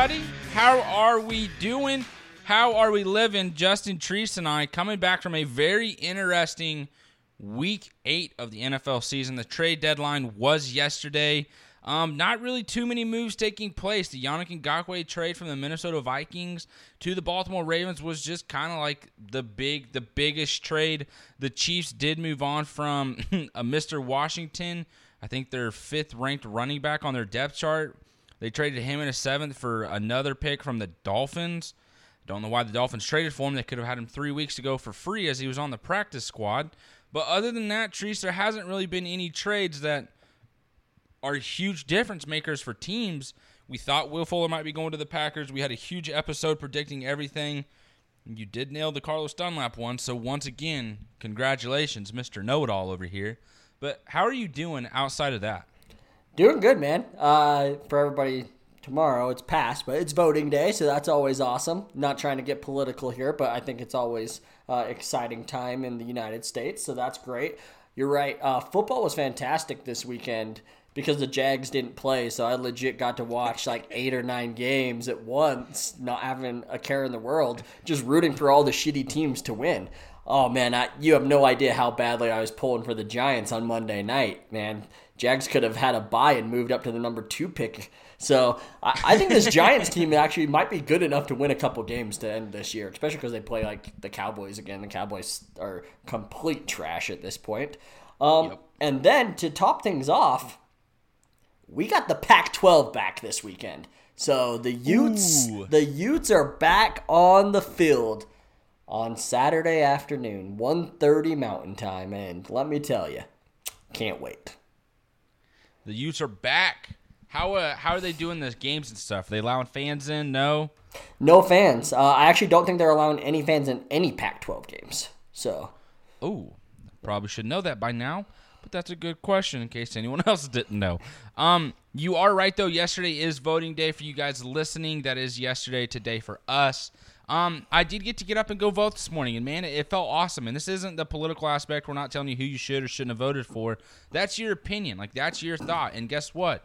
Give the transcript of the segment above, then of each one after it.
Everybody? How are we doing? How are we living? Justin Treese and I coming back from a very interesting week eight of the NFL season. The trade deadline was yesterday. Um, not really too many moves taking place. The Yannick Ngakoue trade from the Minnesota Vikings to the Baltimore Ravens was just kind of like the big, the biggest trade. The Chiefs did move on from a Mr. Washington. I think their fifth ranked running back on their depth chart. They traded him in a seventh for another pick from the Dolphins. Don't know why the Dolphins traded for him. They could have had him three weeks ago for free as he was on the practice squad. But other than that, Treese, there hasn't really been any trades that are huge difference makers for teams. We thought Will Fuller might be going to the Packers. We had a huge episode predicting everything. You did nail the Carlos Dunlap one. So once again, congratulations, Mr. Know It All over here. But how are you doing outside of that? Doing good, man. Uh, for everybody, tomorrow it's past, but it's voting day, so that's always awesome. Not trying to get political here, but I think it's always uh, exciting time in the United States, so that's great. You're right. Uh, football was fantastic this weekend because the Jags didn't play, so I legit got to watch like eight or nine games at once, not having a care in the world, just rooting for all the shitty teams to win. Oh man, I, you have no idea how badly I was pulling for the Giants on Monday night, man. Jags could have had a bye and moved up to the number two pick. So I, I think this Giants team actually might be good enough to win a couple games to end this year, especially because they play like the Cowboys again. The Cowboys are complete trash at this point. Um, yep. And then to top things off, we got the Pac-12 back this weekend. So the Utes, Ooh. the Utes are back on the field on Saturday afternoon, 1.30 Mountain Time, and let me tell you, can't wait. The Utes are back. How uh, how are they doing this games and stuff? Are they allowing fans in? No. No fans. Uh, I actually don't think they're allowing any fans in any Pac-12 games. So. Oh, probably should know that by now. But that's a good question in case anyone else didn't know. Um, you are right though. Yesterday is voting day for you guys listening. That is yesterday, today for us. Um, I did get to get up and go vote this morning, and man, it, felt awesome. And this isn't the political aspect. We're not telling you who you should or shouldn't have voted for. That's your opinion. Like that's your thought. And guess what?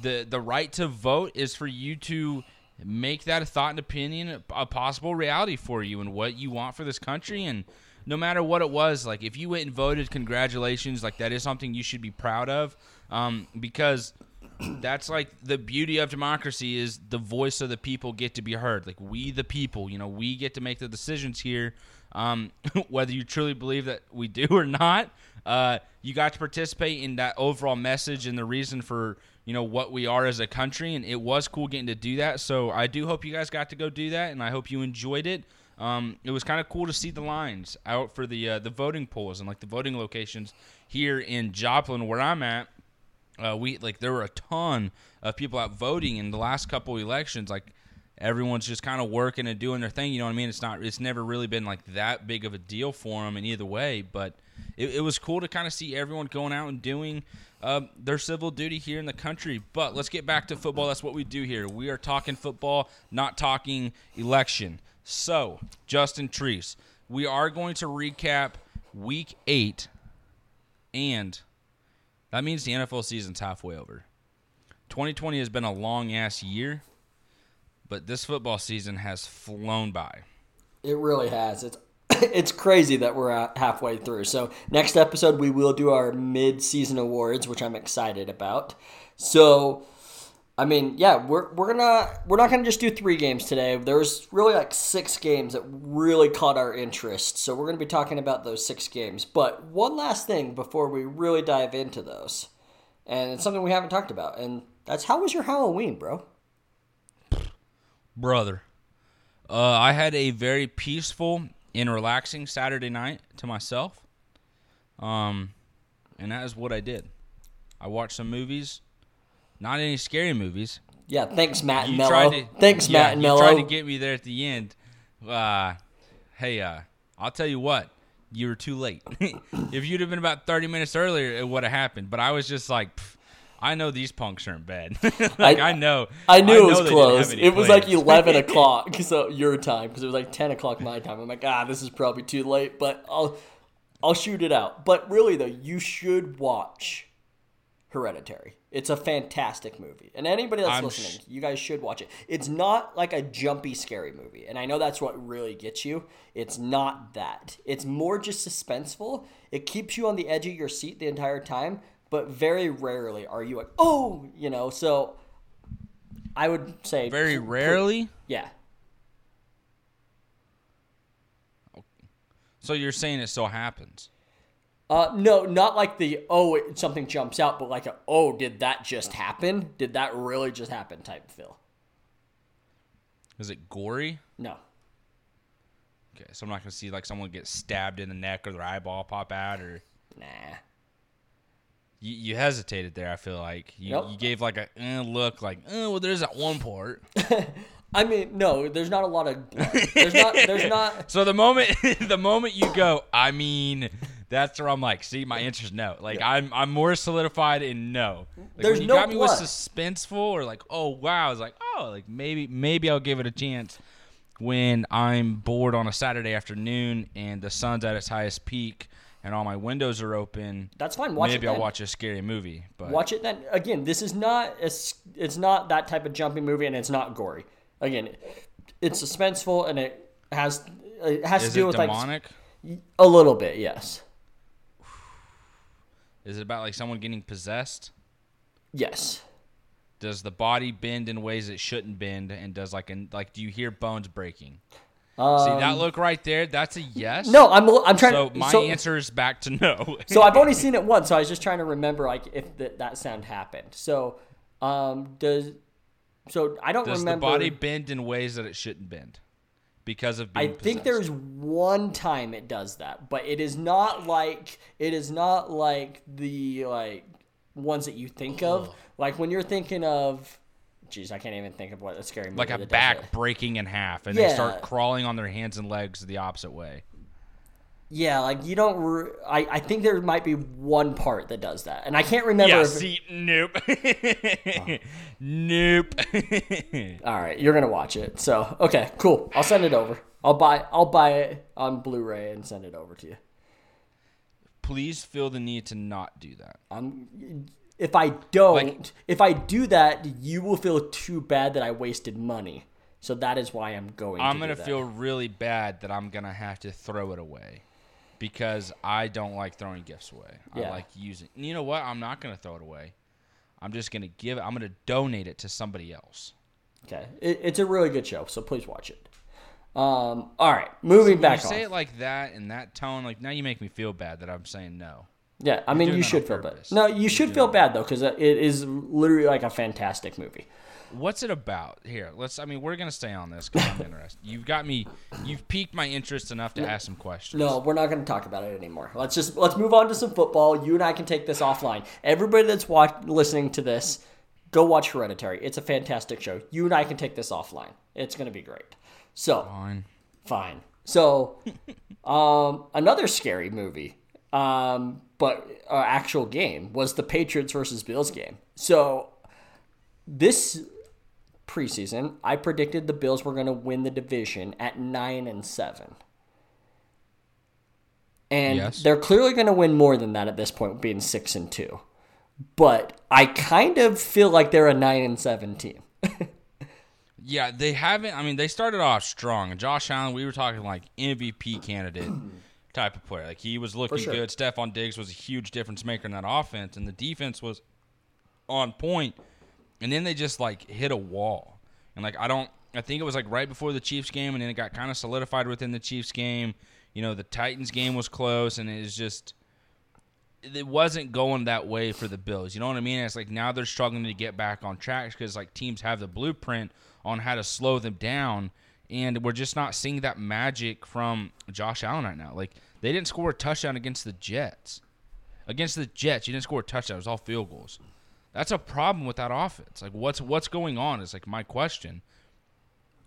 The the right to vote is for you to make that a thought and opinion a possible reality for you and what you want for this country and no matter what it was like if you went and voted congratulations like that is something you should be proud of um, because that's like the beauty of democracy is the voice of the people get to be heard. Like we, the people, you know, we get to make the decisions here. Um, whether you truly believe that we do or not, uh, you got to participate in that overall message and the reason for you know what we are as a country. And it was cool getting to do that. So I do hope you guys got to go do that, and I hope you enjoyed it. Um, it was kind of cool to see the lines out for the uh, the voting polls and like the voting locations here in Joplin, where I'm at uh, we like there were a ton of people out voting in the last couple elections. Like everyone's just kind of working and doing their thing. You know what I mean? It's not. It's never really been like that big of a deal for them in either way. But it, it was cool to kind of see everyone going out and doing uh, their civil duty here in the country. But let's get back to football. That's what we do here. We are talking football, not talking election. So, Justin Treese, we are going to recap Week Eight and that means the NFL season's halfway over. 2020 has been a long ass year, but this football season has flown by. It really has. It's it's crazy that we're halfway through. So next episode we will do our mid-season awards, which I'm excited about. So I mean, yeah, we're we're gonna we're not gonna just do three games today. There's really like six games that really caught our interest, so we're gonna be talking about those six games. But one last thing before we really dive into those, and it's something we haven't talked about, and that's how was your Halloween, bro? Brother, uh, I had a very peaceful and relaxing Saturday night to myself, um, and that is what I did. I watched some movies not any scary movies. Yeah, thanks Matt and you Mello. To, thanks yeah, Matt and Mello. You tried to get me there at the end. Uh, hey, uh, I'll tell you what, you were too late. if you'd have been about 30 minutes earlier, it would have happened. But I was just like, pff, I know these punks aren't bad. like I, I, know. I knew I know it was close. It was like 11 o'clock, so your time, because it was like 10 o'clock my time. I'm like, ah, this is probably too late, but I'll, I'll shoot it out. But really though, you should watch Hereditary. It's a fantastic movie. And anybody that's I'm listening, sh- you guys should watch it. It's not like a jumpy, scary movie. And I know that's what really gets you. It's not that. It's more just suspenseful. It keeps you on the edge of your seat the entire time, but very rarely are you like, oh, you know. So I would say Very rarely. Yeah. So you're saying it still happens? Uh, no, not like the oh it, something jumps out, but like a oh did that just happen? Did that really just happen type feel? Is it gory? No. Okay, so I'm not gonna see like someone get stabbed in the neck or their eyeball pop out, or Nah. you, you hesitated there. I feel like you, Nope. you gave like a eh, look, like oh well, there's that one part. I mean, no, there's not a lot of blood. There's not there's not So the moment the moment you go, I mean, that's where I'm like, see, my answer's no. Like I'm I'm more solidified in no. Like, There's when you no got me with suspenseful or like, oh wow, I was like, oh, like maybe maybe I'll give it a chance when I'm bored on a Saturday afternoon and the sun's at its highest peak and all my windows are open. that's fine. Watch maybe it. I'll watch a scary movie. But Watch it then. Again, this is not a it's not that type of jumpy movie, and it's not gory. Again, it's suspenseful and it has it has is to do it with demonic? like a little bit. Yes. Is it about like someone getting possessed? Yes. Does the body bend in ways it shouldn't bend, and does like an like do you hear bones breaking? Um, See that look right there? That's a yes. No, I'm I'm trying So to. my so, answer is back to no. so I've only seen it once, so I was just trying to remember like if that that sound happened. So, um, does so I don't Does remember. Does the body bend in ways that it shouldn't bend because of I think possessed? there's one time it does that, but it is not like it is not like the like ones that you think of. Like when you're thinking of, Jeez, I can't even think of what a scary movie like a back breaking in half, and Yeah. they start crawling on their hands and legs the opposite way. Yeah, like you don't. Re- I I think there might be one part that does that, and I can't remember. Yeah. if, See, nope, nope. All right, you're gonna watch it. So okay, cool. I'll send it over. I'll buy. I'll buy it on Blu-ray and send it over to you. Please feel the need to not do that. I'm. If I don't, Like- if I do that, you will feel too bad that I wasted money. So that is why I'm going. I'm to gonna do that. feel really bad that I'm gonna have to throw it away because I don't like throwing gifts away. I like using. You know what? I'm not gonna throw it away. I'm just gonna give it. I'm gonna donate it to somebody else. Okay, it, it's a really good show, so please watch it. Um. All right, moving When back you say on. it like that in that tone, like now you make me feel bad that I'm saying no. Yeah, I mean you should feel bad. purpose. No, you should feel bad though, because it is literally like a fantastic movie. What's it about? Here, let's. I mean, we're gonna stay on this because I'm interested. You've got me. You've piqued my interest enough to ask some questions. No, we're not going to talk about it anymore. Let's just let's move on to some football. You and I can take this offline. Everybody that's watch, listening to this, go watch Hereditary. It's a fantastic show. You and I can take this offline. It's going to be great. So Fine. fine. So, um, another scary movie, um, but uh, actual game was the Patriots versus Bills game. So this preseason, I predicted the Bills were going to win the division at nine and seven. And Yes. they're clearly going to win more than that at this point, being six and two. But I kind of feel like they're a nine and seven team. Yeah, they haven't. I mean, they started off strong. Josh Allen, we were talking like MVP candidate type of player. Like he was looking sure. good. Stefon Diggs was a huge difference maker in that offense, and the defense was on point. And then they just like hit a wall. And like I don't. I think it was like right before the Chiefs game, and then it got kind of solidified within the Chiefs game. You know, the Titans game was close, and it was just it wasn't going that way for the Bills. You know what I mean? It's like now they're struggling to get back on track because like teams have the blueprint on how to slow them down, and we're just not seeing that magic from Josh Allen right now. Like they didn't score a touchdown against the Jets. Against the Jets, you didn't score a touchdown. It was all field goals. That's a problem with that offense. Like what's what's going on is like my question,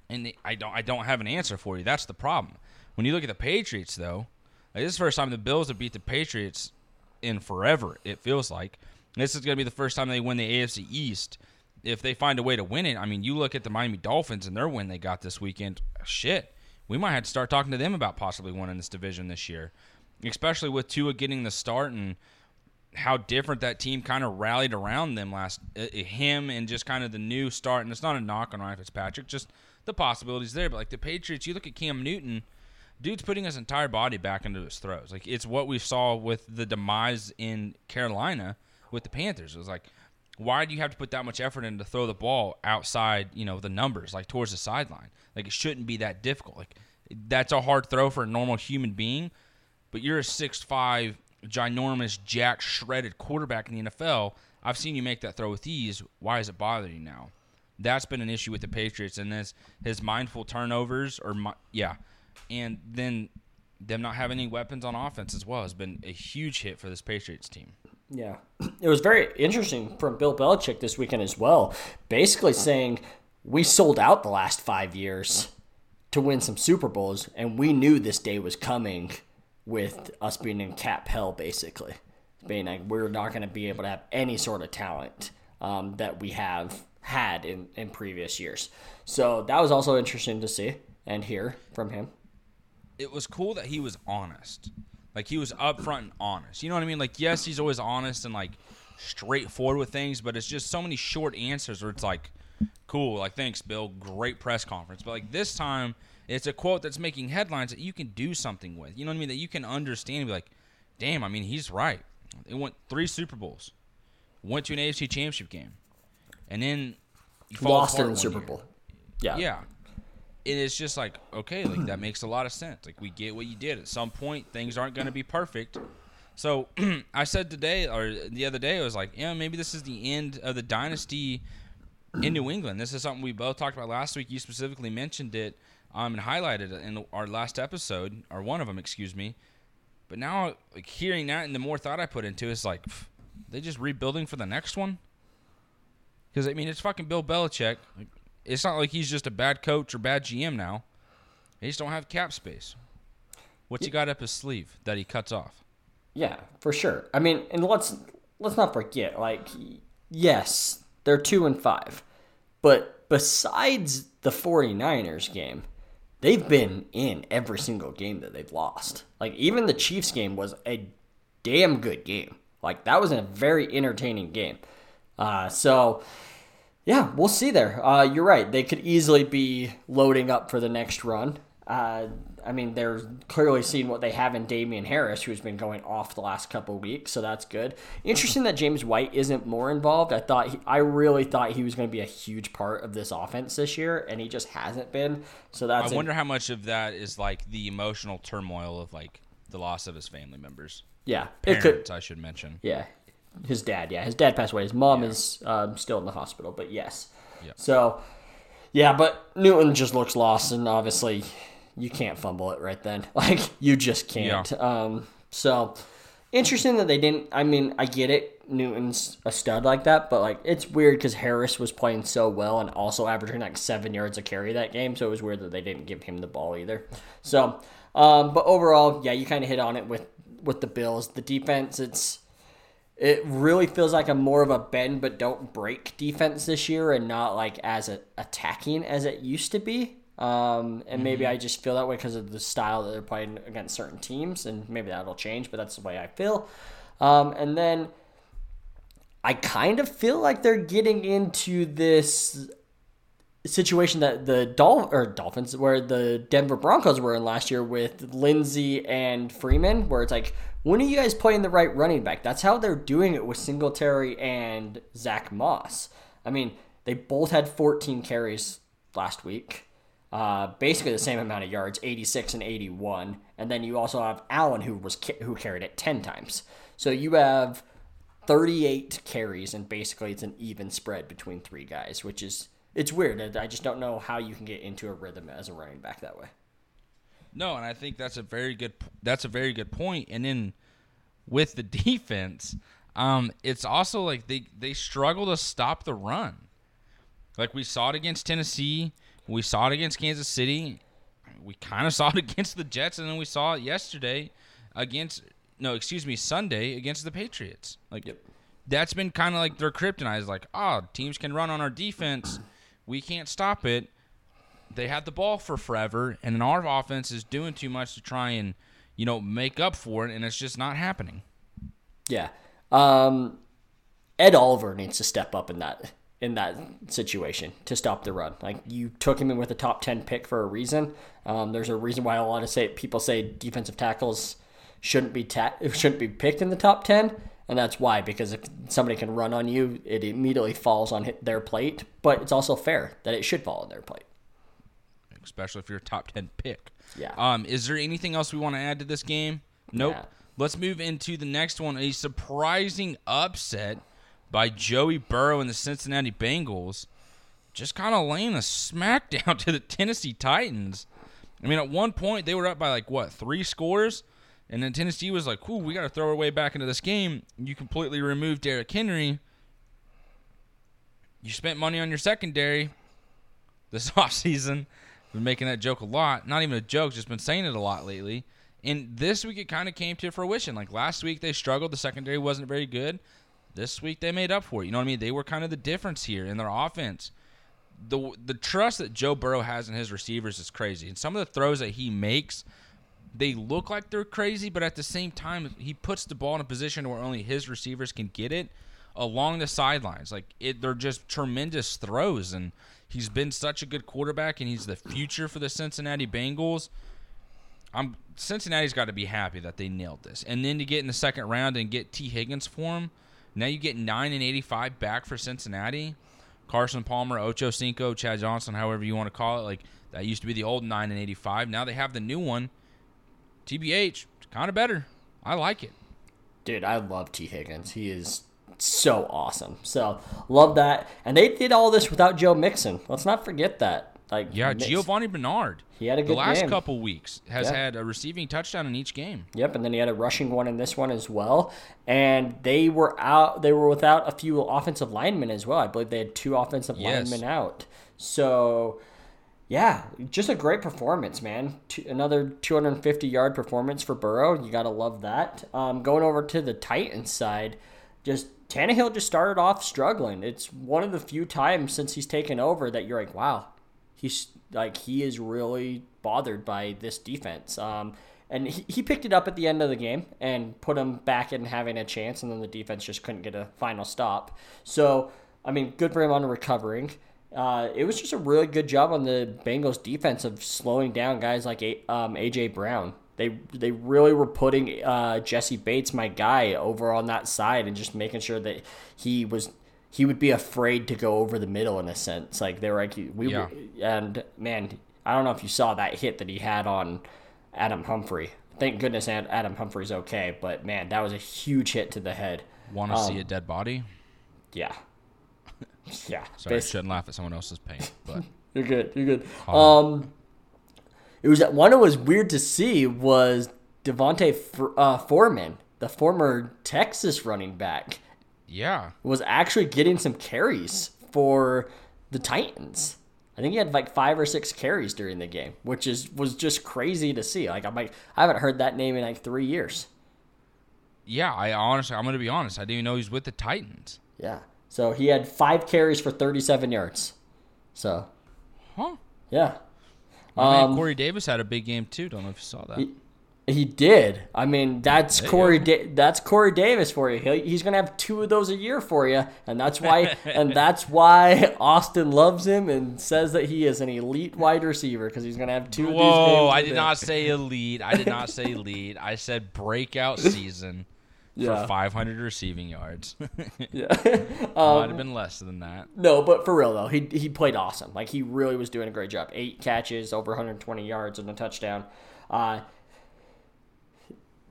and the- I don't I don't have an answer for you. That's the problem. When you look at the Patriots, though, like, this is the first time the Bills have beat the Patriots in forever. It feels like this is going to be the first time they win the AFC East. If they find a way to win it, I mean, you look at the Miami Dolphins and their win they got this weekend. Shit, we might have to start talking to them about possibly winning this division this year, especially with Tua getting the start and how different that team kind of rallied around them last uh, him and just kind of the new start. And it's not a knock on Ryan Fitzpatrick, just the possibilities there. But like the Patriots, you look at Cam Newton, dude's putting his entire body back into his throws. Like it's what we saw with the demise in Carolina with the Panthers. It was like, why do you have to put that much effort in to throw the ball outside, you know, the numbers, like towards the sideline? Like it shouldn't be that difficult. Like that's a hard throw for a normal human being, but you're a six five ginormous, jack shredded quarterback in the NFL. I've seen you make that throw with ease. Why is it bothering you now? That's been an issue with the Patriots, and this his mindful turnovers, or yeah, and then them not having any weapons on offense as well has been a huge hit for this Patriots team. Yeah, it was very interesting from Bill Belichick this weekend as well, basically saying we sold out the last five years to win some Super Bowls, and we knew this day was coming with us being in cap hell, basically. Being like, we're not going to be able to have any sort of talent um, that we have had in, in previous years. So that was also interesting to see and hear from him. It was cool that he was honest. Like, he was upfront and honest. You know what I mean? Like, yes, he's always honest and, like, straightforward with things, but it's just so many short answers where it's like, cool, like, thanks, Bill. Great press conference. But, like, this time – it's a quote that's making headlines that you can do something with. You know what I mean? That you can understand and be like, damn, I mean, he's right. They went three Super Bowls, went to an AFC championship game, and then lost in the Super year. Bowl. Yeah. Yeah. And it's just like, okay, like that makes a lot of sense. Like we get what you did. At some point, things aren't going to be perfect. So I said today or the other day, I was like, yeah, maybe this is the end of the dynasty in New England. This is something we both talked about last week. You specifically mentioned it um, and highlighted in our last episode, or one of them, excuse me. But now, like hearing that, and the more thought I put into it, it's like pff, they just rebuilding for the next one. Because I mean, it's fucking Bill Belichick. Like, it's not like he's just a bad coach or bad GM now. They just don't have cap space. What's he got up his sleeve that he cuts off? Yeah, for sure. I mean, and let's let's not forget, like, yes, they're two and five, but besides the 49ers game, they've been in every single game that they've lost. Like even the Chiefs game was a damn good game. Like that was a very entertaining game. Uh, so yeah, we'll see there. Uh, you're right. They could easily be loading up for the next run. Uh, I mean, they're clearly seeing what they have in Damien Harris, who's been going off the last couple weeks, so that's good. Interesting that James White isn't more involved. I thought he, I really thought he was going to be a huge part of this offense this year, and he just hasn't been. So that's. I wonder how much of that is like the emotional turmoil of like the loss of his family members. Yeah, Parents, could. I should mention. Yeah, his dad. Yeah, his dad passed away. His mom yeah. is um, still in the hospital, but yes. Yeah. So. Yeah, but Newton just looks lost, and obviously you can't fumble it right then. Like you just can't. Yeah. Um, so interesting that they didn't. I mean, I get it. Newton's a stud like that, but like it's weird because Harris was playing so well and also averaging like seven yards a carry that game. So it was weird that they didn't give him the ball either. So, um, but overall, yeah, you kind of hit on it with with the Bills. The defense, it's it really feels like a more of a bend but don't break defense this year, and not like as a, attacking as it used to be. Um, and maybe mm-hmm. I just feel that way because of the style that they're playing against certain teams, and maybe that'll change, but that's the way I feel. Um, and then I kind of feel like they're getting into this situation that the Dol- or Dolphins, where the Denver Broncos were in last year with Lindsay and Freeman, where it's like, when are you guys playing the right running back? That's how they're doing it with Singletary and Zach Moss. I mean, they both had 14 carries last week uh, basically the same amount of yards, 86 and 81. And then you also have Allen who was who carried it 10 times. So you have 38 carries, and basically it's an even spread between three guys, which is it's weird. I just don't know how you can get into a rhythm as a running back that way. No, and I think that's a very good that's a very good point. And then with the defense, um, it's also like they they struggle to stop the run. Like we saw it against Tennessee. We saw it against Kansas City. We kind of saw it against the Jets, and then we saw it yesterday against no, excuse me, Sunday against the Patriots. Like yep. that's been kind of like their kryptonite. Like, oh, teams can run on our defense, we can't stop it. They had the ball for forever, and our offense is doing too much to try and you know make up for it, and it's just not happening. Yeah, Um, Ed Oliver needs to step up in that in that situation to stop the run. Like you took him in with a top ten pick for a reason. Um, there's a reason why a lot of say people say defensive tackles shouldn't be ta- shouldn't be picked in the top ten, and that's why because if somebody can run on you, it immediately falls on their plate. But it's also fair that it should fall on their plate, especially if you're a top ten pick. Yeah. Um, is there anything else we want to add to this game? Nope. Nah. Let's move into the next one. A surprising upset by Joey Burrow and the Cincinnati Bengals, just kind of laying a smackdown to the Tennessee Titans. I mean, at one point they were up by like what three scores, and then Tennessee was like, "Ooh, we got to throw our way back into this game." You completely removed Derrick Henry. You spent money on your secondary this offseason. Been making that joke a lot. Not even a joke, just been saying it a lot lately. And this week it kind of came to fruition. Like last week they struggled. The secondary wasn't very good. This week they made up for it. You know what I mean? They were kind of the difference here in their offense. The the trust that Joe Burrow has in his receivers is crazy. And some of the throws that he makes, they look like they're crazy, but at the same time he puts the ball in a position where only his receivers can get it along the sidelines. Like it they're just tremendous throws and he's been such a good quarterback and he's the future for the Cincinnati Bengals. I'm Cincinnati's got to be happy that they nailed this. And then to get in the second round and get Tee Higgins for him, now you get 9 and 85 back for Cincinnati. Carson Palmer, Ocho Cinco, Chad Johnson, however you want to call it. Like that used to be the old 9 and 85. Now they have the new one. TBH, it's kind of better. I like it. Dude, I love Tee Higgins. He is so awesome. So love that. And they did all this without Joe Mixon. Let's not forget that. Like Yeah, Mix- Giovani Bernard. He had a the good last game. couple weeks has Yeah. had a receiving touchdown in each game. Yep, and then he had a rushing one in this one as well. And they were out. They were without a few offensive linemen as well. I believe they had two offensive Yes. linemen out. So, yeah, just a great performance, man. Another 250 yard performance for Burrow. You gotta love that. Um, going over to the Titans side, just Tannehill just started off struggling. It's one of the few times since he's taken over that you're like, wow, he's like he is really bothered by this defense. Um, and he, he picked it up at the end of the game and put him back in having a chance, and then the defense just couldn't get a final stop. So, I mean, good for him on recovering. Uh, it was just a really good job on the Bengals defense of slowing down guys like A- um, AJ Brown. They they really were putting uh, Jessie Bates, my guy, over on that side and just making sure that he was he would be afraid to go over the middle in a sense. Like they were like we Yeah. and man, I don't know if you saw that hit that he had on Adam Humphrey. Thank goodness Adam Humphrey's okay, but man, that was a huge hit to the head. Want to see a dead body? Yeah, yeah. Sorry, I shouldn't laugh at someone else's pain, but You're good. You're good. Um, it was one that was weird to see was Devonte uh, Foreman, the former Texas running back, yeah, was actually getting some carries for the Titans. I think he had like five or six carries during the game, which is was just crazy to see. Like I'm like I haven't heard that name in like three years. yeah. I honestly, I'm gonna be honest. I didn't even know he was with the Titans. Yeah. So he had five carries for 37 yards. So Huh? yeah. My man Um, Corey Davis had a big game too. Don't know if you saw that. He did. I mean, that's There Corey. Da- that's Corey Davis for you. He, he's gonna have two of those a year for you, and that's why. and that's why Austin loves him and says that he is an elite wide receiver because he's gonna have two. of these Whoa! I did not say elite. I did not say elite. I said breakout season Yeah. for 500 receiving yards. Yeah. Might um, have been less than that. no, but for real though, he he played awesome. Like he really was doing a great job. Eight catches, over 120 yards, and a touchdown. Uh,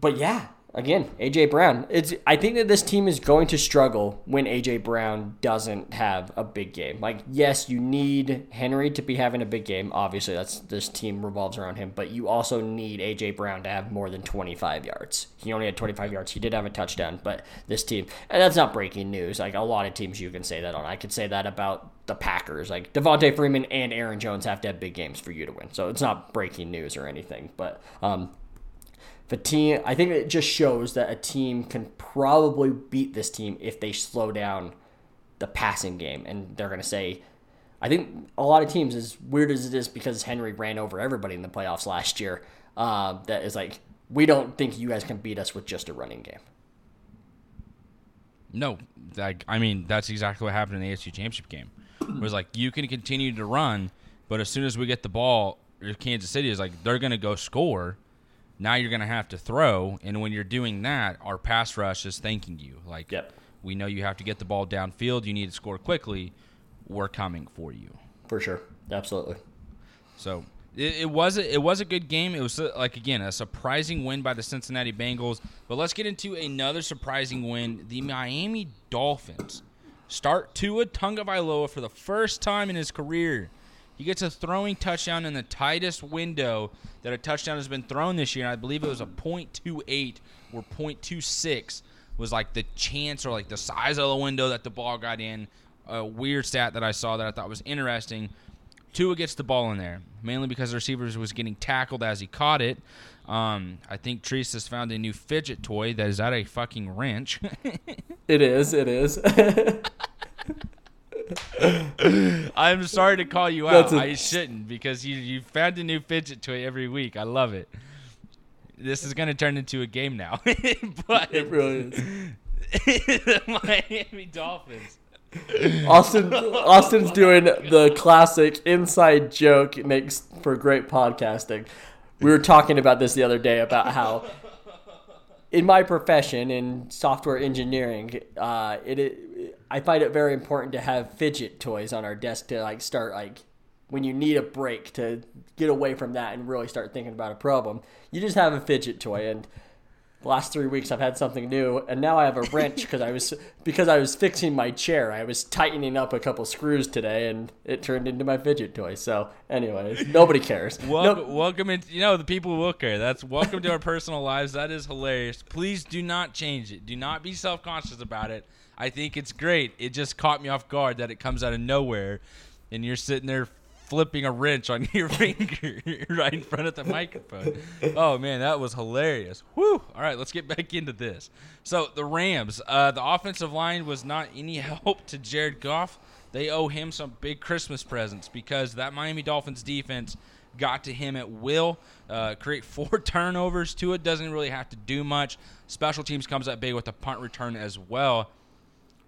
but yeah, again, AJ Brown. It's I think that this team is going to struggle when AJ Brown doesn't have a big game. Like, yes, you need Henry to be having a big game. Obviously, that's this team revolves around him, but you also need AJ Brown to have more than 25 yards. He only had 25 yards. He did have a touchdown, but this team, and that's not breaking news. Like a lot of teams you can say that on. I could say that about the Packers. Like Devontae Freeman and Aaron Jones have to have big games for you to win. So it's not breaking news or anything, but um the team I think it just shows that a team can probably beat this team if they slow down the passing game and they're going to say I think a lot of teams as weird as it is because Henry ran over everybody in the playoffs last year uh, that is like we don't think you guys can beat us with just a running game. No, like I mean that's exactly what happened in the AFC Championship game. It was like you can continue to run, but as soon as we get the ball, Kansas City is like they're going to go score. Now you're going to have to throw, and when you're doing that, our pass rush is thanking you. Like, Yep. we know you have to get the ball downfield. You need to score quickly. We're coming for you. For sure. Absolutely. So it, it was a, it was a good game. It was uh like again a surprising win by the Cincinnati Bengals. But let's get into another surprising win. The Miami Dolphins start Tua Tagovailoa for the first time in his career. He gets a throwing touchdown in the tightest window that a touchdown has been thrown this year. I believe it was a .28 or .26 was like the chance or like the size of the window that the ball got in. A weird stat that I saw that I thought was interesting. Tua gets the ball in there, mainly because the receivers was getting tackled as he caught it. Um, I think Treese has found a new fidget toy that is that a fucking wrench. It is. It is. I'm sorry to call you out. I shouldn't because you you found a new fidget toy every week. I love it. This is gonna turn into a game now, but it really is. the Miami Dolphins. Austin Austin's doing the classic inside joke. It makes for great podcasting. We were talking about this the other day about how in my profession in software engineering, uh, it, it I find it very important to have fidget toys on our desk to like start like when you need a break to get away from that and really start thinking about a problem. You just have a fidget toy and the last three weeks I've had something new, and now I have a wrench because I was because I was fixing my chair. I was tightening up a couple screws today, and it turned into my fidget toy. So, anyway, nobody cares. Welcome, No- welcome in. You know the people will care. That's welcome to our personal lives. That is hilarious. Please do not change it. Do not be self conscious about it. I think it's great. It just caught me off guard that it comes out of nowhere, and you're sitting there flipping a wrench on your finger right in front of the microphone. Oh man, that was hilarious. Whew. All right, let's get back into this. So the Rams, uh, the offensive line was not any help to Jared Goff. They owe him some big Christmas presents because that Miami Dolphins defense got to him at will. Uh, create four turnovers. Tua doesn't really have to do much. Special teams comes up big with a punt return as well.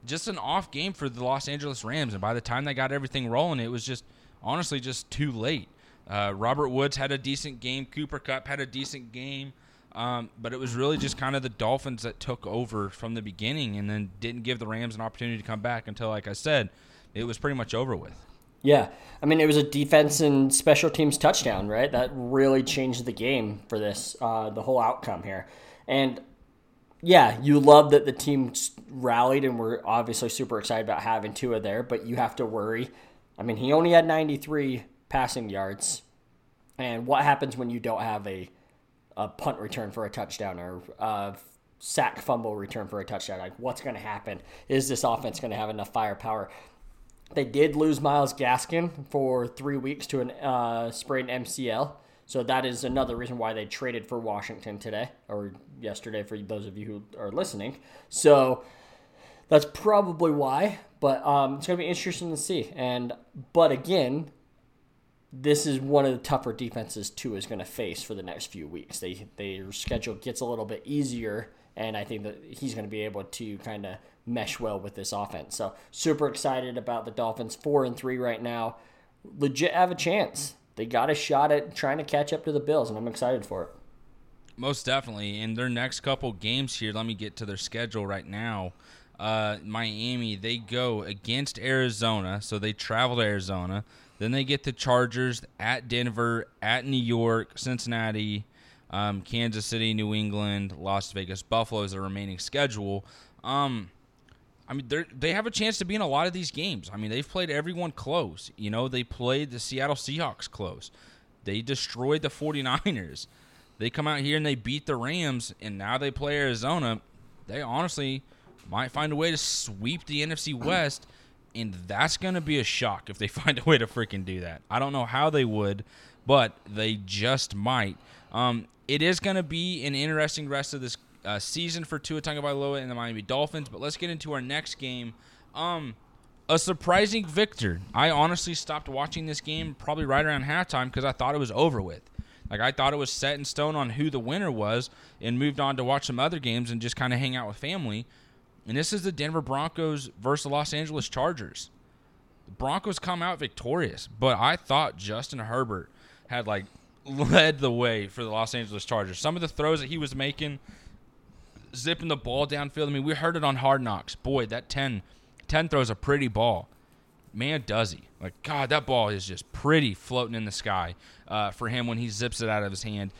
Just an off game for the Los Angeles Rams, and by the time they got everything rolling, it was just honestly just too late. Uh, Robert Woods had a decent game. Cooper Kupp had a decent game. Um, but it was really just kind of the Dolphins that took over from the beginning and then didn't give the Rams an opportunity to come back until, like I said, it was pretty much over with. Yeah, I mean it was a defense and special teams touchdown, right? That really changed the game for this, uh, the whole outcome here. And yeah, you love that the team rallied, and we're obviously super excited about having Tua there. But you have to worry. I mean, he only had 93 passing yards, and what happens when you don't have a a punt return for a touchdown or a sack fumble return for a touchdown? Like, what's going to happen? Is this offense going to have enough firepower? They did lose Myles Gaskin for three weeks to an uh, sprained MCL. So that is another reason why they traded for Washington today or yesterday for those of you who are listening. So that's probably why. But um, it's going to be interesting to see. And but again, this is one of the tougher defenses Tua is going to face for the next few weeks. They their schedule gets a little bit easier, and I think that he's going to be able to kind of mesh well with this offense. So super excited about the Dolphins, four and three right now. Legit have a chance. They got a shot at trying to catch up to the Bills, and I'm excited for it. Most definitely. In their next couple games here, let me get to their schedule right now. Uh, Miami, they go against Arizona, so they travel to Arizona. Then they get the Chargers at Denver, at New York, Cincinnati, um, Kansas City, New England, Las Vegas, Buffalo is the remaining schedule. Um, I mean, they they have a chance to be in a lot of these games. I mean, they've played everyone close. You know, they played the Seattle Seahawks close. They destroyed the 49ers. They come out here and they beat the Rams, and now they play Arizona. They honestly might find a way to sweep the NFC West, and that's going to be a shock if they find a way to freaking do that. I don't know how they would, but they just might. Um, it is going to be an interesting rest of this uh, season for Tua Tagovailoa and the Miami Dolphins. But let's get into our next game. Um, a surprising victor. I honestly stopped watching this game probably right around halftime because I thought it was over with. Like I thought it was set in stone on who the winner was, and moved on to watch some other games and just kind of hang out with family. And this is the Denver Broncos versus the Los Angeles Chargers. The Broncos come out victorious, but I thought Justin Herbert had like led the way for the Los Angeles Chargers. Some of the throws that he was making, zipping the ball downfield. I mean, we heard it on Hard Knocks. Boy, that 10, 10 throws a pretty ball. Man, does he. Like, God, that ball is just pretty floating in the sky uh, for him when he zips it out of his hand.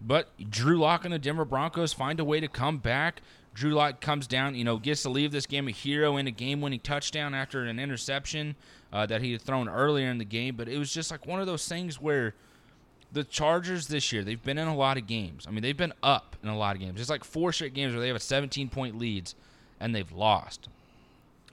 But Drew Lock and the Denver Broncos find a way to come back. Drew Lock comes down, you know, gets to leave this game a hero in a game-winning touchdown after an interception uh, that he had thrown earlier in the game. But it was just like one of those things where the Chargers this year, they've been in a lot of games. I mean, they've been up in a lot of games. It's like four straight games where they have a 17-point leads and they've lost.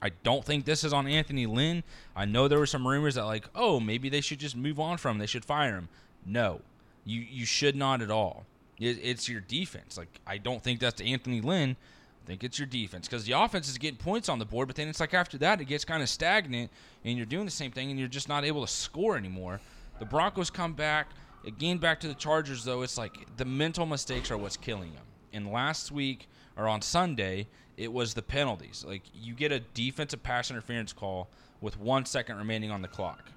I don't think this is on Anthony Lynn. I know there were some rumors that like, oh, maybe they should just move on from him. They should fire him. No, you you should not at all. It, it's your defense. Like I don't think that's to Anthony Lynn. I think it's your defense because the offense is getting points on the board, but then it's like after that it gets kind of stagnant, and you're doing the same thing, and you're just not able to score anymore. The Broncos come back again back to the Chargers though. It's like the mental mistakes are what's killing them. And last week or on Sunday, it was the penalties. Like you get a defensive pass interference call with one second remaining on the clock.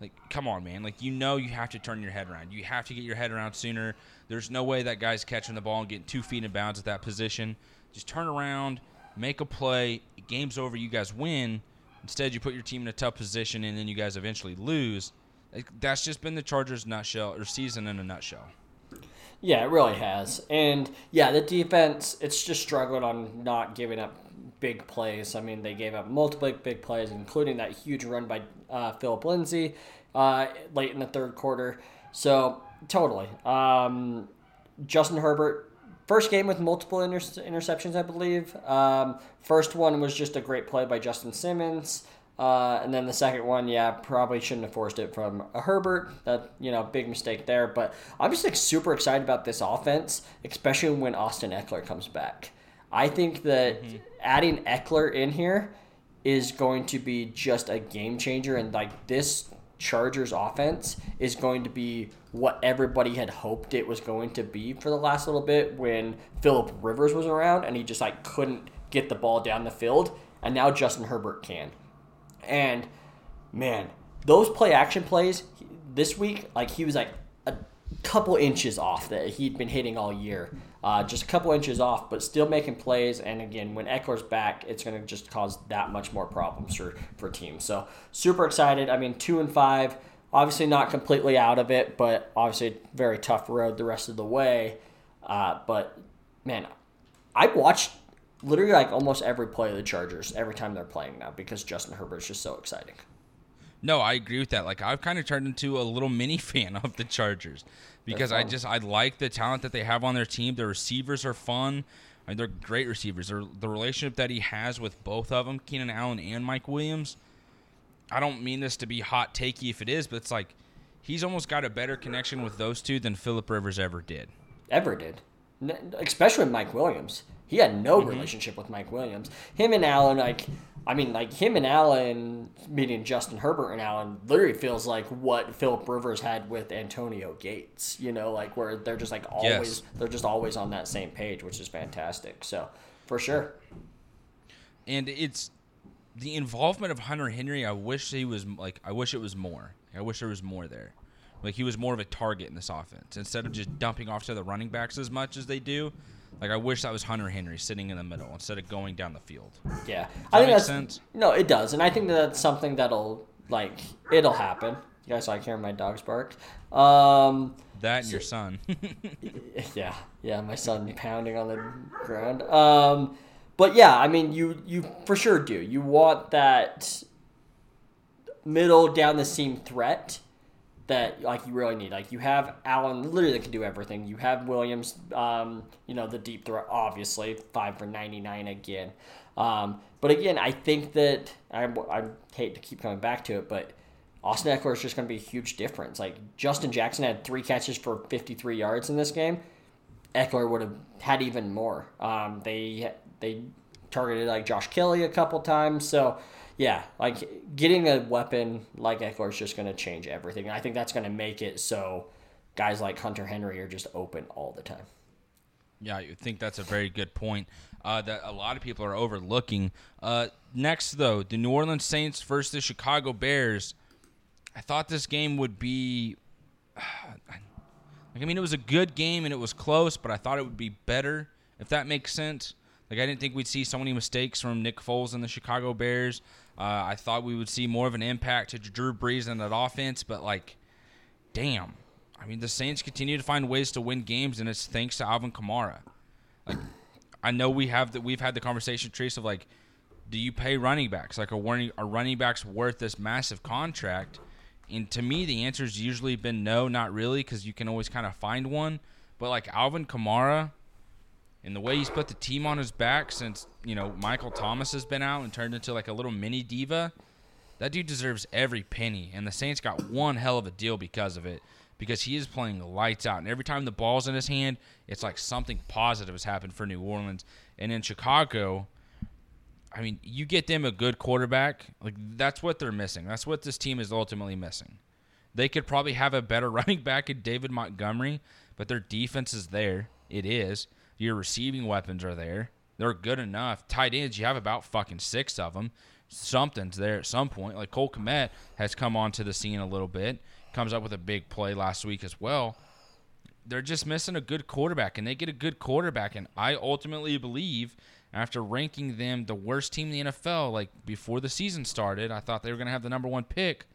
Like, come on, man. Like, you know you have to turn your head around. You have to get your head around sooner. There's no way that guy's catching the ball and getting two feet in bounds at that position. Just turn around, make a play. Game's over. You guys win. Instead, you put your team in a tough position, and then you guys eventually lose. Like, that's just been the Chargers' nutshell or season in a nutshell. Yeah, it really has. And yeah, the defense, it's just struggling on not giving up big plays. I mean, they gave up multiple big plays, including that huge run by uh, Phillip Lindsay uh, late in the third quarter. So, totally. Um, Justin Herbert, first game with multiple inter- interceptions, I believe. Um, first one was just a great play by Justin Simmons. Uh, and then the second one, yeah, probably shouldn't have forced it from Herbert. That you know, big mistake there. But I'm just like super excited about this offense, especially when Austin Ekeler comes back. I think that mm-hmm. adding Ekeler in here is going to be just a game changer, and like this Chargers offense is going to be what everybody had hoped it was going to be for the last little bit when Philip Rivers was around and he just like couldn't get the ball down the field, and now Justin Herbert can. And man, those play action plays this week, like he was like a couple inches off that he'd been hitting all year. Uh, just a couple inches off, but still making plays. And again, when Ekeler's back, it's going to just cause that much more problems for, for teams. So super excited. I mean, two and five, obviously not completely out of it, but obviously very tough road the rest of the way. Uh, but man, I watched literally like almost every play of the Chargers every time they're playing now because Justin Herbert's just so exciting. No, I agree with that. Like I've kind of turned into a little mini fan of the Chargers because I just I like the talent that they have on their team. Their receivers are fun. I mean, they're great receivers. They're, the relationship that he has with both of them, Keenan Allen and Mike Williams. I don't mean this to be hot takey if it is, but it's like he's almost got a better connection with those two than Philip Rivers ever did. Ever did, especially with Mike Williams. He had no mm-hmm. relationship with Mike Williams. Him and Allen, like, I mean, like him and Allen, meaning Justin Herbert and Allen, literally feels like what Philip Rivers had with Antonio Gates. You know, like where they're just like always, yes. they're just always on that same page, which is fantastic. So, for sure. And it's the involvement of Hunter Henry. I wish he was like, I wish it was more. I wish there was more there. Like he was more of a target in this offense instead of just dumping off to the running backs as much as they do. Like I wish that was Hunter Henry sitting in the middle instead of going down the field. Yeah, I think that's sense? no, it does, and I think that that's something that'll like it'll happen. You guys like hearing my dogs bark? Um, that and so, your son. yeah, yeah, my son pounding on the ground. Um, but yeah, I mean, you you for sure do. You want that middle down the seam threat that like you really need. Like you have Allen, literally can do everything. You have Williams, um, you know the deep threat, obviously five for ninety nine again. Um, but again, I think that I, I hate to keep coming back to it, but Austin Ekeler is just going to be a huge difference. Like Justin Jackson had three catches for fifty three yards in this game. Ekeler would have had even more. Um, they they targeted like Josh Kelley a couple times, so yeah, like getting a weapon like Ekeler is just going to change everything. I think that's going to make it so guys like Hunter Henry are just open all the time. Yeah, I think that's a very good point uh, that a lot of people are overlooking. Uh, next, though, the New Orleans Saints versus the Chicago Bears. I thought this game would be. Like, I mean, it was a good game and it was close, but I thought it would be better, if that makes sense. Like, I didn't think we'd see so many mistakes from Nick Foles and the Chicago Bears. Uh, I thought we would see more of an impact to Drew Brees and that offense, but, like, damn. I mean, the Saints continue to find ways to win games, and it's thanks to Alvin Kamara. Like, I know we have that we've had the conversation, Trace, of like, do you pay running backs? Like, are running running backs worth this massive contract? And to me, the answer's usually been no, not really, because you can always kind of find one. But like Alvin Kamara, and the way he's put the team on his back since you know Michael Thomas has been out and turned into like a little mini diva, that dude deserves every penny. And the Saints got one hell of a deal because of it, because he is playing lights out. And every time the ball's in his hand, it's like something positive has happened for New Orleans. And in Chicago, I mean, you get them a good quarterback, like that's what they're missing. That's what this team is ultimately missing. They could probably have a better running back in David Montgomery, but their defense is there. It is. Your receiving weapons are there. They're good enough. Tight ends, you have about fucking six of them. Something's there at some point. Like Cole Kmet has come onto the scene a little bit. Comes up with a big play last week as well. They're just missing a good quarterback, and they get a good quarterback. And I ultimately believe after ranking them the worst team in the NFL, like before the season started, I thought they were going to have the number one pick.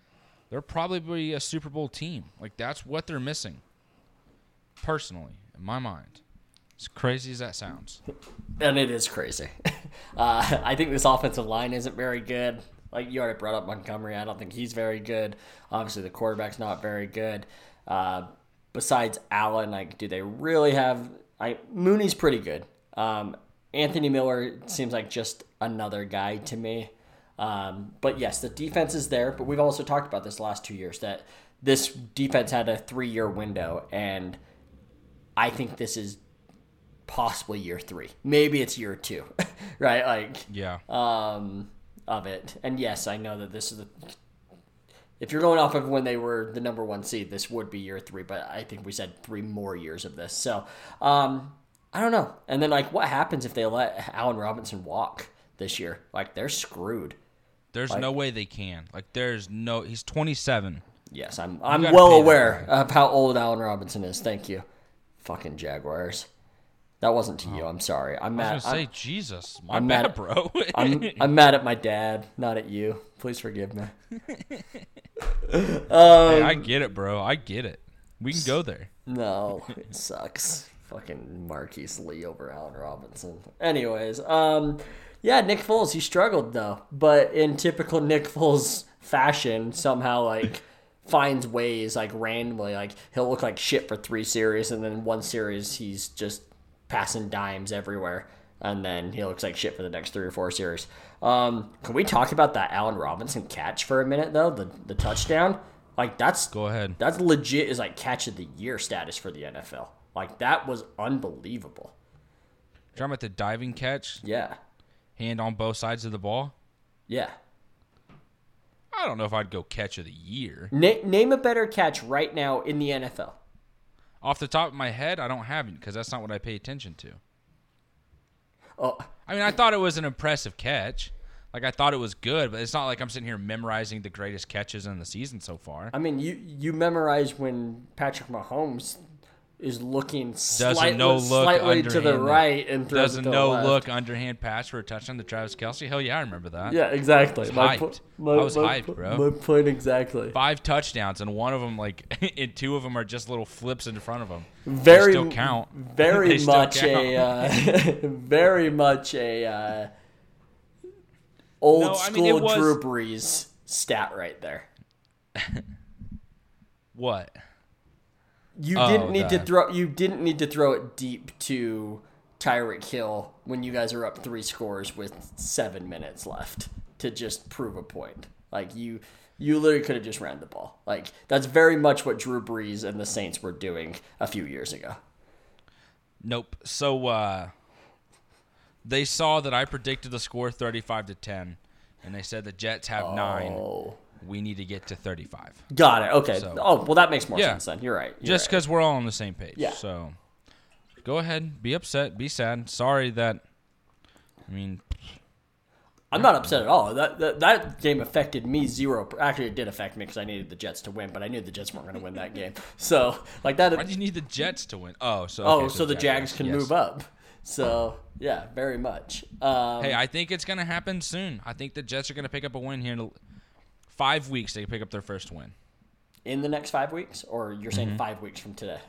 They're probably a Super Bowl team. Like that's what they're missing. Personally, in my mind, as crazy as that sounds. And it is crazy. Uh, I think this offensive line isn't very good. Like you already brought up Montgomery, I don't think he's very good. Obviously, the quarterback's not very good. Uh, besides Allen, like, do they really have? I Mooney's pretty good. Um, Anthony Miller seems like just another guy to me. Um, but yes, the defense is there. But we've also talked about this last two years that this defense had a three-year window, and I think this is possibly year three. Maybe it's year two, right? Like, Yeah. um, of it. And yes, I know that this is the. If you're going off of when they were the number one seed, this would be year three. But I think we said three more years of this. So, um, I don't know. And then like, what happens if they let Allen Robinson walk this year? Like, they're screwed. There's no way they can. Like there's no. He's 27. Yes, I'm. I'm well aware of how old Allen Robinson is. Thank you, fucking Jaguars. That wasn't to you. I'm sorry. I'm I mad. was gonna I'm- say Jesus. My I'm bad, mad- bro. I'm I'm mad at my dad, not at you. Please forgive me. Hey, I get it, bro. I get it. We can go there. No, it sucks. Fucking Marquise Lee over Allen Robinson. Anyways, um, yeah, Nick Foles he struggled though, but in typical Nick Foles fashion, somehow like finds ways like randomly like he'll look like shit for three series, and then one series he's just passing dimes everywhere. And then he looks like shit for the next three or four series. Um, can we talk about that Allen Robinson catch for a minute though? The the touchdown, like that's Go ahead. that's legit is like catch of the year status for the NFL. Like that was unbelievable. Talking about the diving catch, Yeah. hand on both sides of the ball. Yeah. I don't know if I'd go catch of the year. Na- name a better catch right now in the NFL. Off the top of my head, I don't have it because that's not what I pay attention to. Oh, I mean, I thought it was an impressive catch. Like I thought it was good, but it's not like I'm sitting here memorizing the greatest catches in the season so far. I mean, you you memorize when Patrick Mahomes is looking slightly, no look slightly to the right and throws Does it a to no left. look underhand pass for a touchdown to Travis Kelce? Hell yeah, I remember that. Yeah, exactly. My po- hyped. my- I was my hyped, bro. My point exactly. Five touchdowns, and one of them, like, and two of them are just little flips in front of them. Very still count. Very They still much a uh, very much a uh, old No, I mean, school was- Drew Brees stat right there. What? You Oh, didn't need to throw. You didn't need to throw it deep to Tyreek Hill when you guys are up three scores with seven minutes left to just prove a point. Like you, you literally could have just ran the ball. Like that's very much what Drew Brees and the Saints were doing a few years ago. Nope. So uh, they saw that I predicted the score 35 to 10, and they said the Jets have nine. Oh, We need to get to 35. got it. Okay. So- oh, well, that makes more Yeah. sense then. You're right. You're Just right. because we're all on the same page. Yeah. So Go ahead, be upset, be sad. Sorry that. I mean, I'm not upset at all. That, that that game affected me zero. Actually, it did affect me because I needed the Jets to win, but I knew the Jets weren't going to win that game. So like that. why do you need the Jets to win? Oh, so oh, okay, so the Jags can yes. move up. So yeah, very much. Um, Hey, I think it's gonna happen soon. I think the Jets are gonna pick up a win here. In five weeks, they pick up their first win. in the next five weeks, or you're saying Mm-hmm. five weeks from today?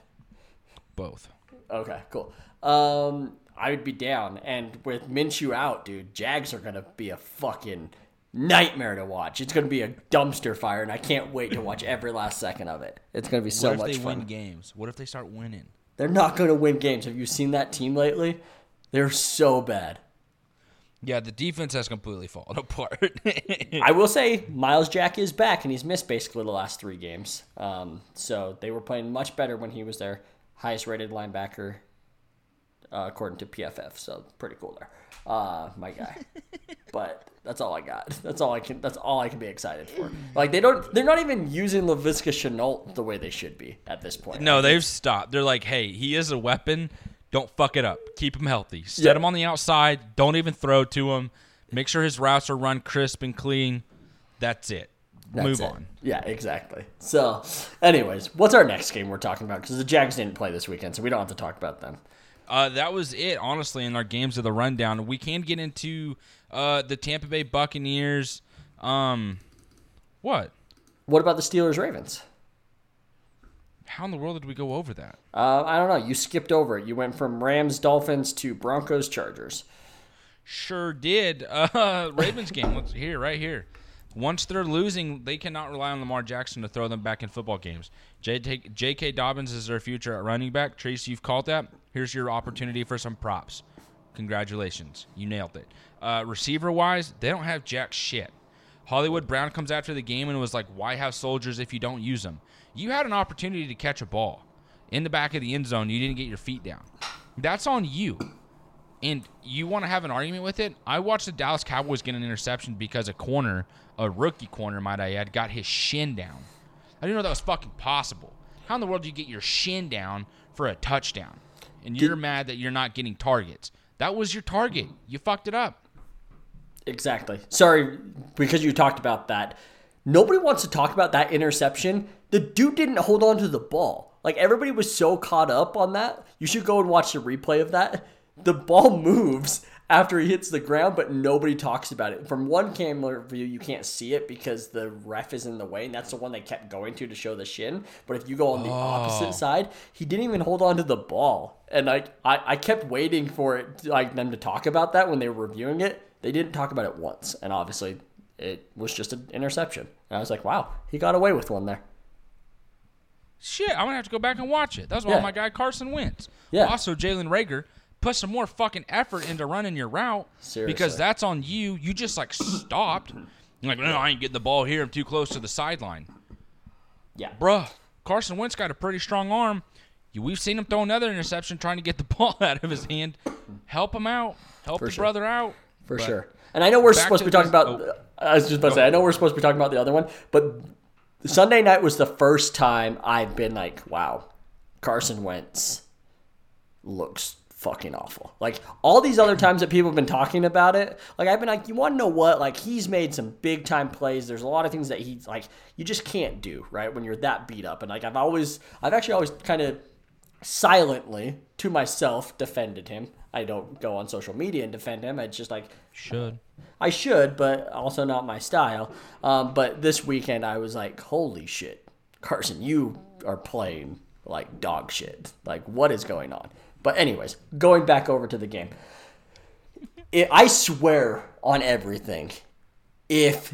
Both. Okay, cool. Um, I would be down, and with Minshew out, dude, Jags are gonna be a fucking nightmare to watch. It's gonna be a dumpster fire, and I can't wait to watch every last second of it. It's gonna be so what if much they fun. win games? What if they start winning? They're not gonna win games. Have you seen that team lately? They're so bad. Yeah, the defense has completely fallen apart. I will say Myles Jack is back, and he's missed basically the last three games. Um, so they were playing much better when he was their highest rated linebacker, uh, according to PFF. So pretty cool there, uh, my guy. but that's all I got. That's all I can. That's all I can be excited for. Like they don't. They're not even using Laviska Shenault the way they should be at this point. no, they've stopped. They're like, hey, he is a weapon. Don't fuck it up. Keep him healthy. Set Yeah. him on the outside. Don't even throw to him. Make sure his routes are run crisp and clean. That's it. That's Move it. on. Yeah, exactly. So, anyways, what's our next game we're talking about? Because the Jags didn't play this weekend, so we don't have to talk about them. Uh, that was it, honestly, in our games of the rundown. We can get into uh, the Tampa Bay Buccaneers. Um, what? What about the Steelers Ravens? How in the world did we go over that? Uh, I don't know. You skipped over it. You went from Rams Dolphins to Broncos Chargers. Sure did. Uh, Ravens game. Let's here, right here. Once they're losing, they cannot rely on Lamar Jackson to throw them back in football games. J- J.K. Dobbins is their future at running back. Tracy, you've called that. Here's your opportunity for some props. Congratulations, you nailed it. Uh, receiver wise, they don't have jack shit. Hollywood Brown comes after the game and was like, "Why have soldiers if you don't use them?" You had an opportunity to catch a ball in the back of the end zone. You didn't get your feet down. That's on you and you want to have an argument with it, I watched the Dallas Cowboys get an interception because a corner, a rookie corner, might I add, got his shin down. I didn't know that was fucking possible. How in the world do you get your shin down for a touchdown? And you're mad that you're not getting targets. That was your target. You fucked it up. Exactly. Sorry, because you talked about that. Nobody wants to talk about that interception. The dude didn't hold on to the ball. Like everybody was so caught up on that. You should go and watch the replay of that. The ball moves after he hits the ground, but nobody talks about it. From one camera view, you can't see it because the ref is in the way, and that's the one they kept going to to show the shin. But if you go on the opposite oh. side, he didn't even hold on to the ball, and like I, I kept waiting for it, like them to talk about that when they were reviewing it. They didn't talk about it once, and obviously it was just an interception. And I was like, wow, he got away with one there. Shit, I'm gonna have to go back and watch it. That's why Yeah. my guy Carson Wentz. Yeah. Also, Jalen Reagor, put some more fucking effort into running your route Seriously. because that's on you. You just like stopped. You're like, no, I ain't getting the ball here. I'm too close to the sideline. Yeah. Bruh, Carson Wentz got a pretty strong arm. We've seen him throw another interception trying to get the ball out of his hand. Help him out. Help the sure. brother out. For But- sure. And I know we're back supposed to be talking this- about. oh. I was just about to say. I know we're supposed to be talking about the other one, but Sunday night was the first time I've been like, "Wow, Carson Wentz looks fucking awful." Like all these other times that people have been talking about it, like I've been like, "You want to know what? Like he's made some big time plays. There's a lot of things that he's like you just can't do right when you're that beat up." And like I've always, I've actually always kind of silently to myself defended him. I don't go on social media and defend him. It's just like Should. I should, but also not my style. Um, but this weekend, I was like, holy shit, Carson, you are playing like dog shit. Like, what is going on? But, anyways, going back over to the game, it, I swear on everything, if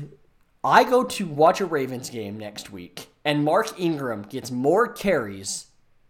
I go to watch a Ravens game next week and Mark Ingram gets more carries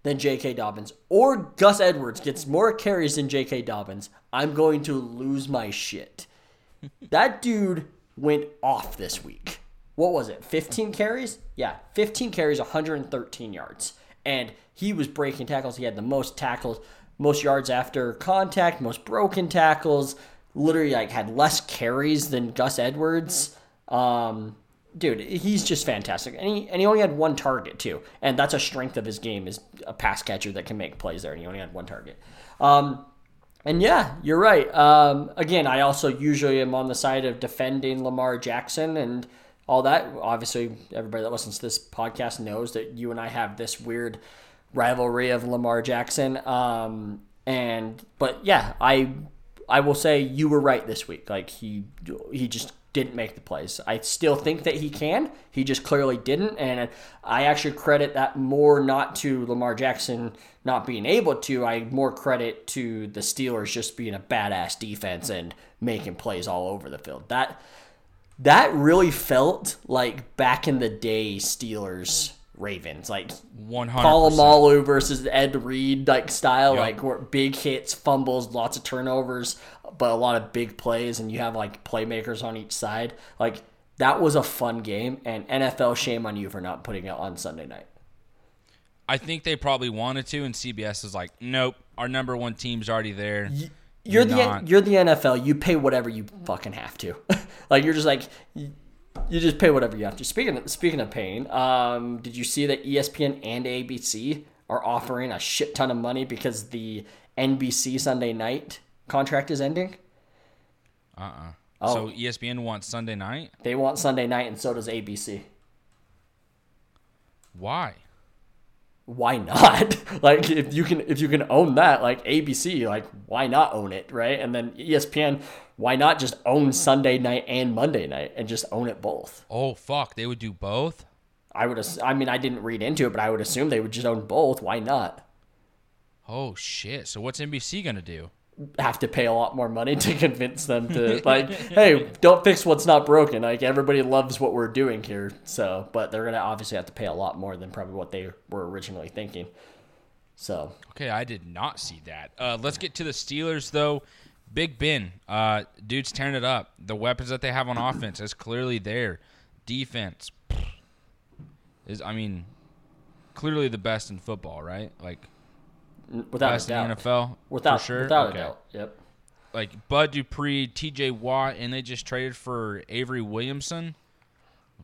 than J.K. Dobbins, or Gus Edwards gets more carries than J.K. Dobbins, I'm going to lose my shit. that dude went off this week. What was it? 15 carries? Yeah, 15 carries, 113 yards. And he was breaking tackles. He had the most tackles, most yards after contact, most broken tackles. Literally, like had less carries than Gus Edwards. Um, dude, he's just fantastic, and he and he only had one target too, and that's a strength of his game is a pass catcher that can make plays there, and he only had one target. Um, and yeah, you're right. Um, again, I also usually am on the side of defending Lamar Jackson and all that. Obviously, everybody that listens to this podcast knows that you and I have this weird rivalry of Lamar Jackson. Um, and but yeah, I I will say you were right this week. Like he he just didn't make the plays. I still think that he can. He just clearly didn't, and I actually credit that more not to Lamar Jackson not being able to. I more credit to the Steelers just being a badass defense and making plays all over the field. That that really felt like back in the day Steelers Ravens, like 100 Polamalu versus Ed Reed like style, Yep. like where big hits, fumbles, lots of turnovers, but a lot of big plays, and you have like playmakers on each side. Like that was a fun game, and NFL shame on you for not putting it on Sunday night. I think they probably wanted to, and CBS is like, nope, our number one team's already there. You're Not- the you're the NFL. You pay whatever you fucking have to. like you're just like you, you just pay whatever you have to. Speaking of, speaking of paying, um, did you see that ESPN and ABC are offering a shit ton of money because the NBC Sunday night contract is ending? Uh-uh. Oh. So ESPN wants Sunday night. They want Sunday night, and so does ABC. Why? Why not? like if you can if you can own that, like ABC, like why not own it, right? And then ESPN, why not just own Sunday night and Monday night and just own it both? Oh fuck, they would do both. I would. ass- I mean, I didn't read into it, but I would assume they would just own both. Why not? Oh shit. So what's NBC gonna do? Have to pay a lot more money to convince them to like, hey, don't fix what's not broken. Like everybody loves what we're doing here, so but they're gonna obviously have to pay a lot more than probably what they were originally thinking. So Okay, I did not see that. Uh, let's get to the Steelers though. Big Ben, uh, dude's tearing it up. The weapons that they have on offense is clearly there. Defense is, I mean, clearly the best in football, right? Like n- without best a in doubt, the NFL without for sure. without okay. a doubt, yep. Like Bud Dupree, T.J. Watt, and they just traded for Avery Williamson.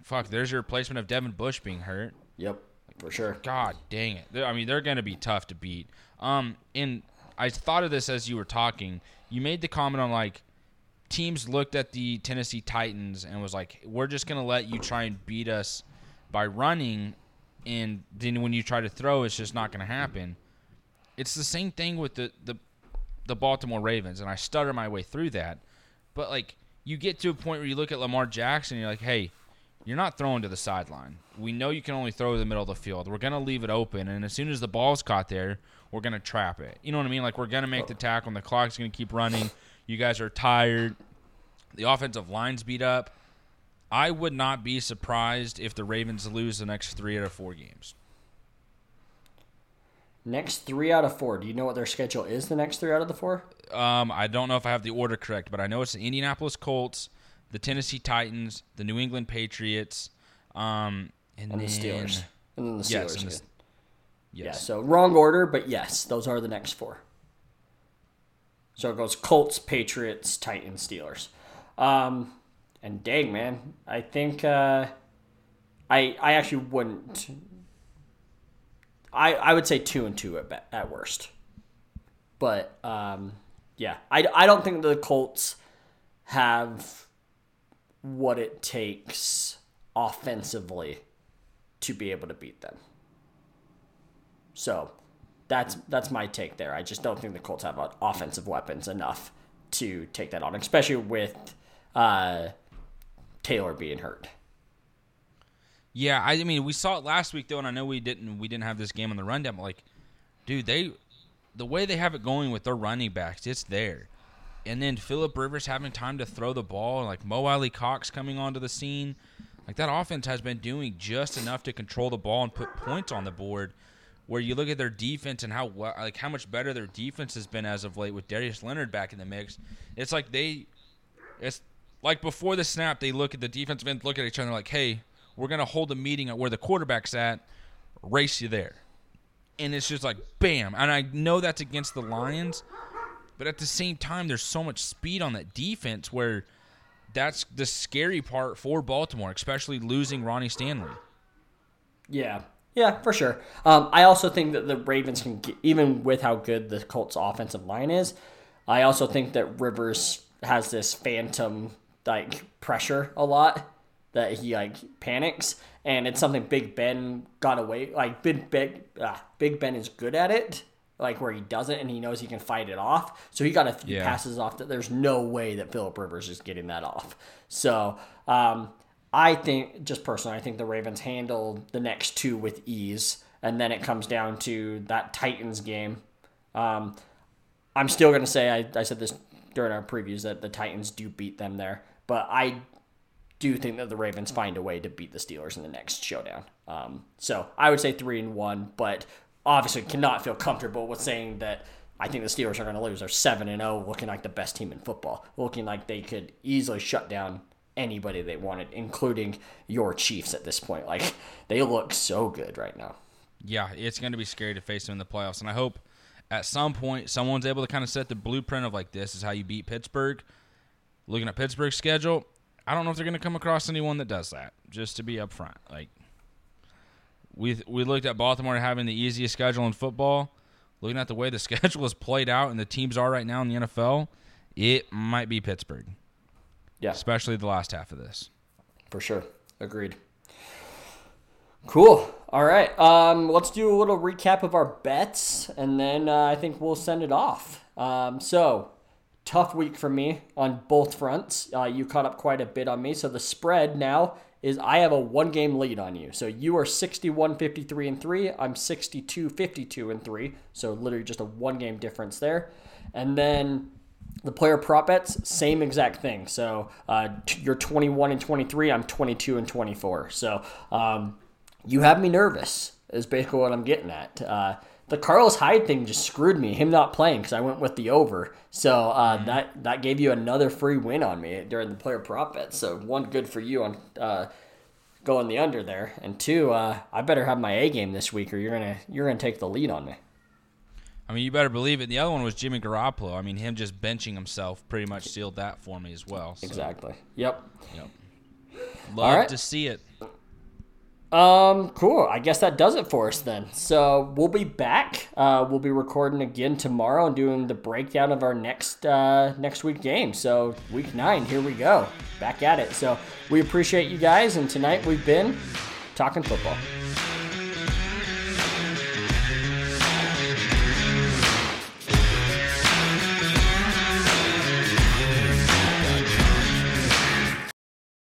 Fuck, there's your replacement of Devin Bush being hurt. Yep, for sure. God dang it! They're- I mean, they're going to be tough to beat. Um, and I thought of this as you were talking. You made the comment on like teams looked at the Tennessee Titans and was like, "We're just going to let you try and beat us by running, and then when you try to throw, it's just not going to happen." It's the same thing with the the the Baltimore Ravens, and I stutter my way through that. But like, you get to a point where you look at Lamar Jackson, and you're like, "Hey." You're not throwing to the sideline. We know you can only throw to the middle of the field. We're to leave it open, and as soon as the ball's caught there, we're to trap it. You know what I mean? Like, we're to make the tackle, and the clock's to keep running. You guys are tired. The offensive line's beat up. I would not be surprised if the Ravens lose the next three out of four games. Next three out of four. Do you know what their schedule is? The next three out of the four. Um, I don't know if I have the order correct, but I know it's the Indianapolis Colts, the Tennessee Titans, the New England Patriots, um, and, and then, the Steelers. And then the Steelers. Yes, the- Yes. Yeah, so wrong order, but yes, those are the next four. So it goes Colts, Patriots, Titans, Steelers. Um, and dang, man, I think uh, I I actually wouldn't. I I would say two and two at at worst. But um, yeah, I, I don't think the Colts have what it takes offensively to be able to beat them. So that's that's my take there. I just don't think the Colts have uh, offensive weapons enough to take that on, especially with uh, Taylor being hurt. Yeah, I mean, we saw it last week though, and I know we didn't we didn't have this game on the rundown. But like, dude, they the way they have it going with their running backs, it's there. And then Philip Rivers having time to throw the ball, and like Mo Alie-Cox coming onto the scene, like that offense has been doing just enough to control the ball and put points on the board. Where you look at their defense and how like how much better their defense has been as of late with Darius Leonard back in the mix, it's like they it's like before the snap, they look at the defensive end, look at each other, like, "Hey, we're gonna hold a meeting at where the quarterback's at, race you there," and it's just like, bam. And I know that's against the Lions, but at the same time, there's so much speed on that defense where that's the scary part for Baltimore, especially losing Ronnie Stanley. Yeah. Yeah, for sure. Um, I also think that the Ravens can, get, even with how good the Colts' offensive line is, I also think that Rivers has this phantom like pressure a lot that he like panics, and it's something Big Ben got away. Like Big Big ah, Big Ben is good at it, like where he doesn't, and he knows he can fight it off. So he got a few Yeah. passes off that there's no way that Philip Rivers is getting that off. So um, I think, just personally, I think the Ravens handle the next two with ease, and then it comes down to that Titans game. Um, I'm still going to say I, I said this during our previews that the Titans do beat them there, but I do think that the Ravens find a way to beat the Steelers in the next showdown. Um, so I would say three and one, but obviously cannot feel comfortable with saying that I think the Steelers are going to lose. They're seven and zero, looking like the best team in football, looking like they could easily shut down anybody they wanted, including your Chiefs at this point. Like they look so good right now. Yeah, it's going to be scary to face them in the playoffs, and I hope at some point someone's able to kind of set the blueprint of like this is how you beat Pittsburgh. Looking at Pittsburgh's schedule, I don't know if they're going to come across anyone that does that. Just to be upfront, like we we looked at Baltimore having the easiest schedule in football. Looking at the way the schedule is played out and the teams are right now in the NFL, it might be Pittsburgh, Yeah, especially the last half of this. for sure. Agreed. Cool. All right. Um, let's do a little recap of our bets, and then uh, I think we'll send it off. Um, so, tough week for me on both fronts. Uh, you caught up quite a bit on me. So, the spread now is I have a one game lead on you. So, you are 61 53 and 3. I'm 62 52 and 3. So, literally just a one game difference there. And then the player prop bets, same exact thing. So uh, you're 21 and 23. I'm 22 and 24. So um, you have me nervous. Is basically what I'm getting at. Uh, the Carlos Hyde thing just screwed me. Him not playing because I went with the over. So uh, that that gave you another free win on me during the player prop bet. So one good for you on uh, going the under there, and two, uh, I better have my A game this week, or you're gonna you're gonna take the lead on me. I mean, you better believe it. The other one was Jimmy Garoppolo. I mean, him just benching himself pretty much sealed that for me as well. So, Exactly. Yep. Yep. Love right. to see it. Um, cool. I guess that does it for us then. So we'll be back. Uh, we'll be recording again tomorrow and doing the breakdown of our next uh, next week game. So week nine, here we go, back at it. So we appreciate you guys, and tonight we've been talking football.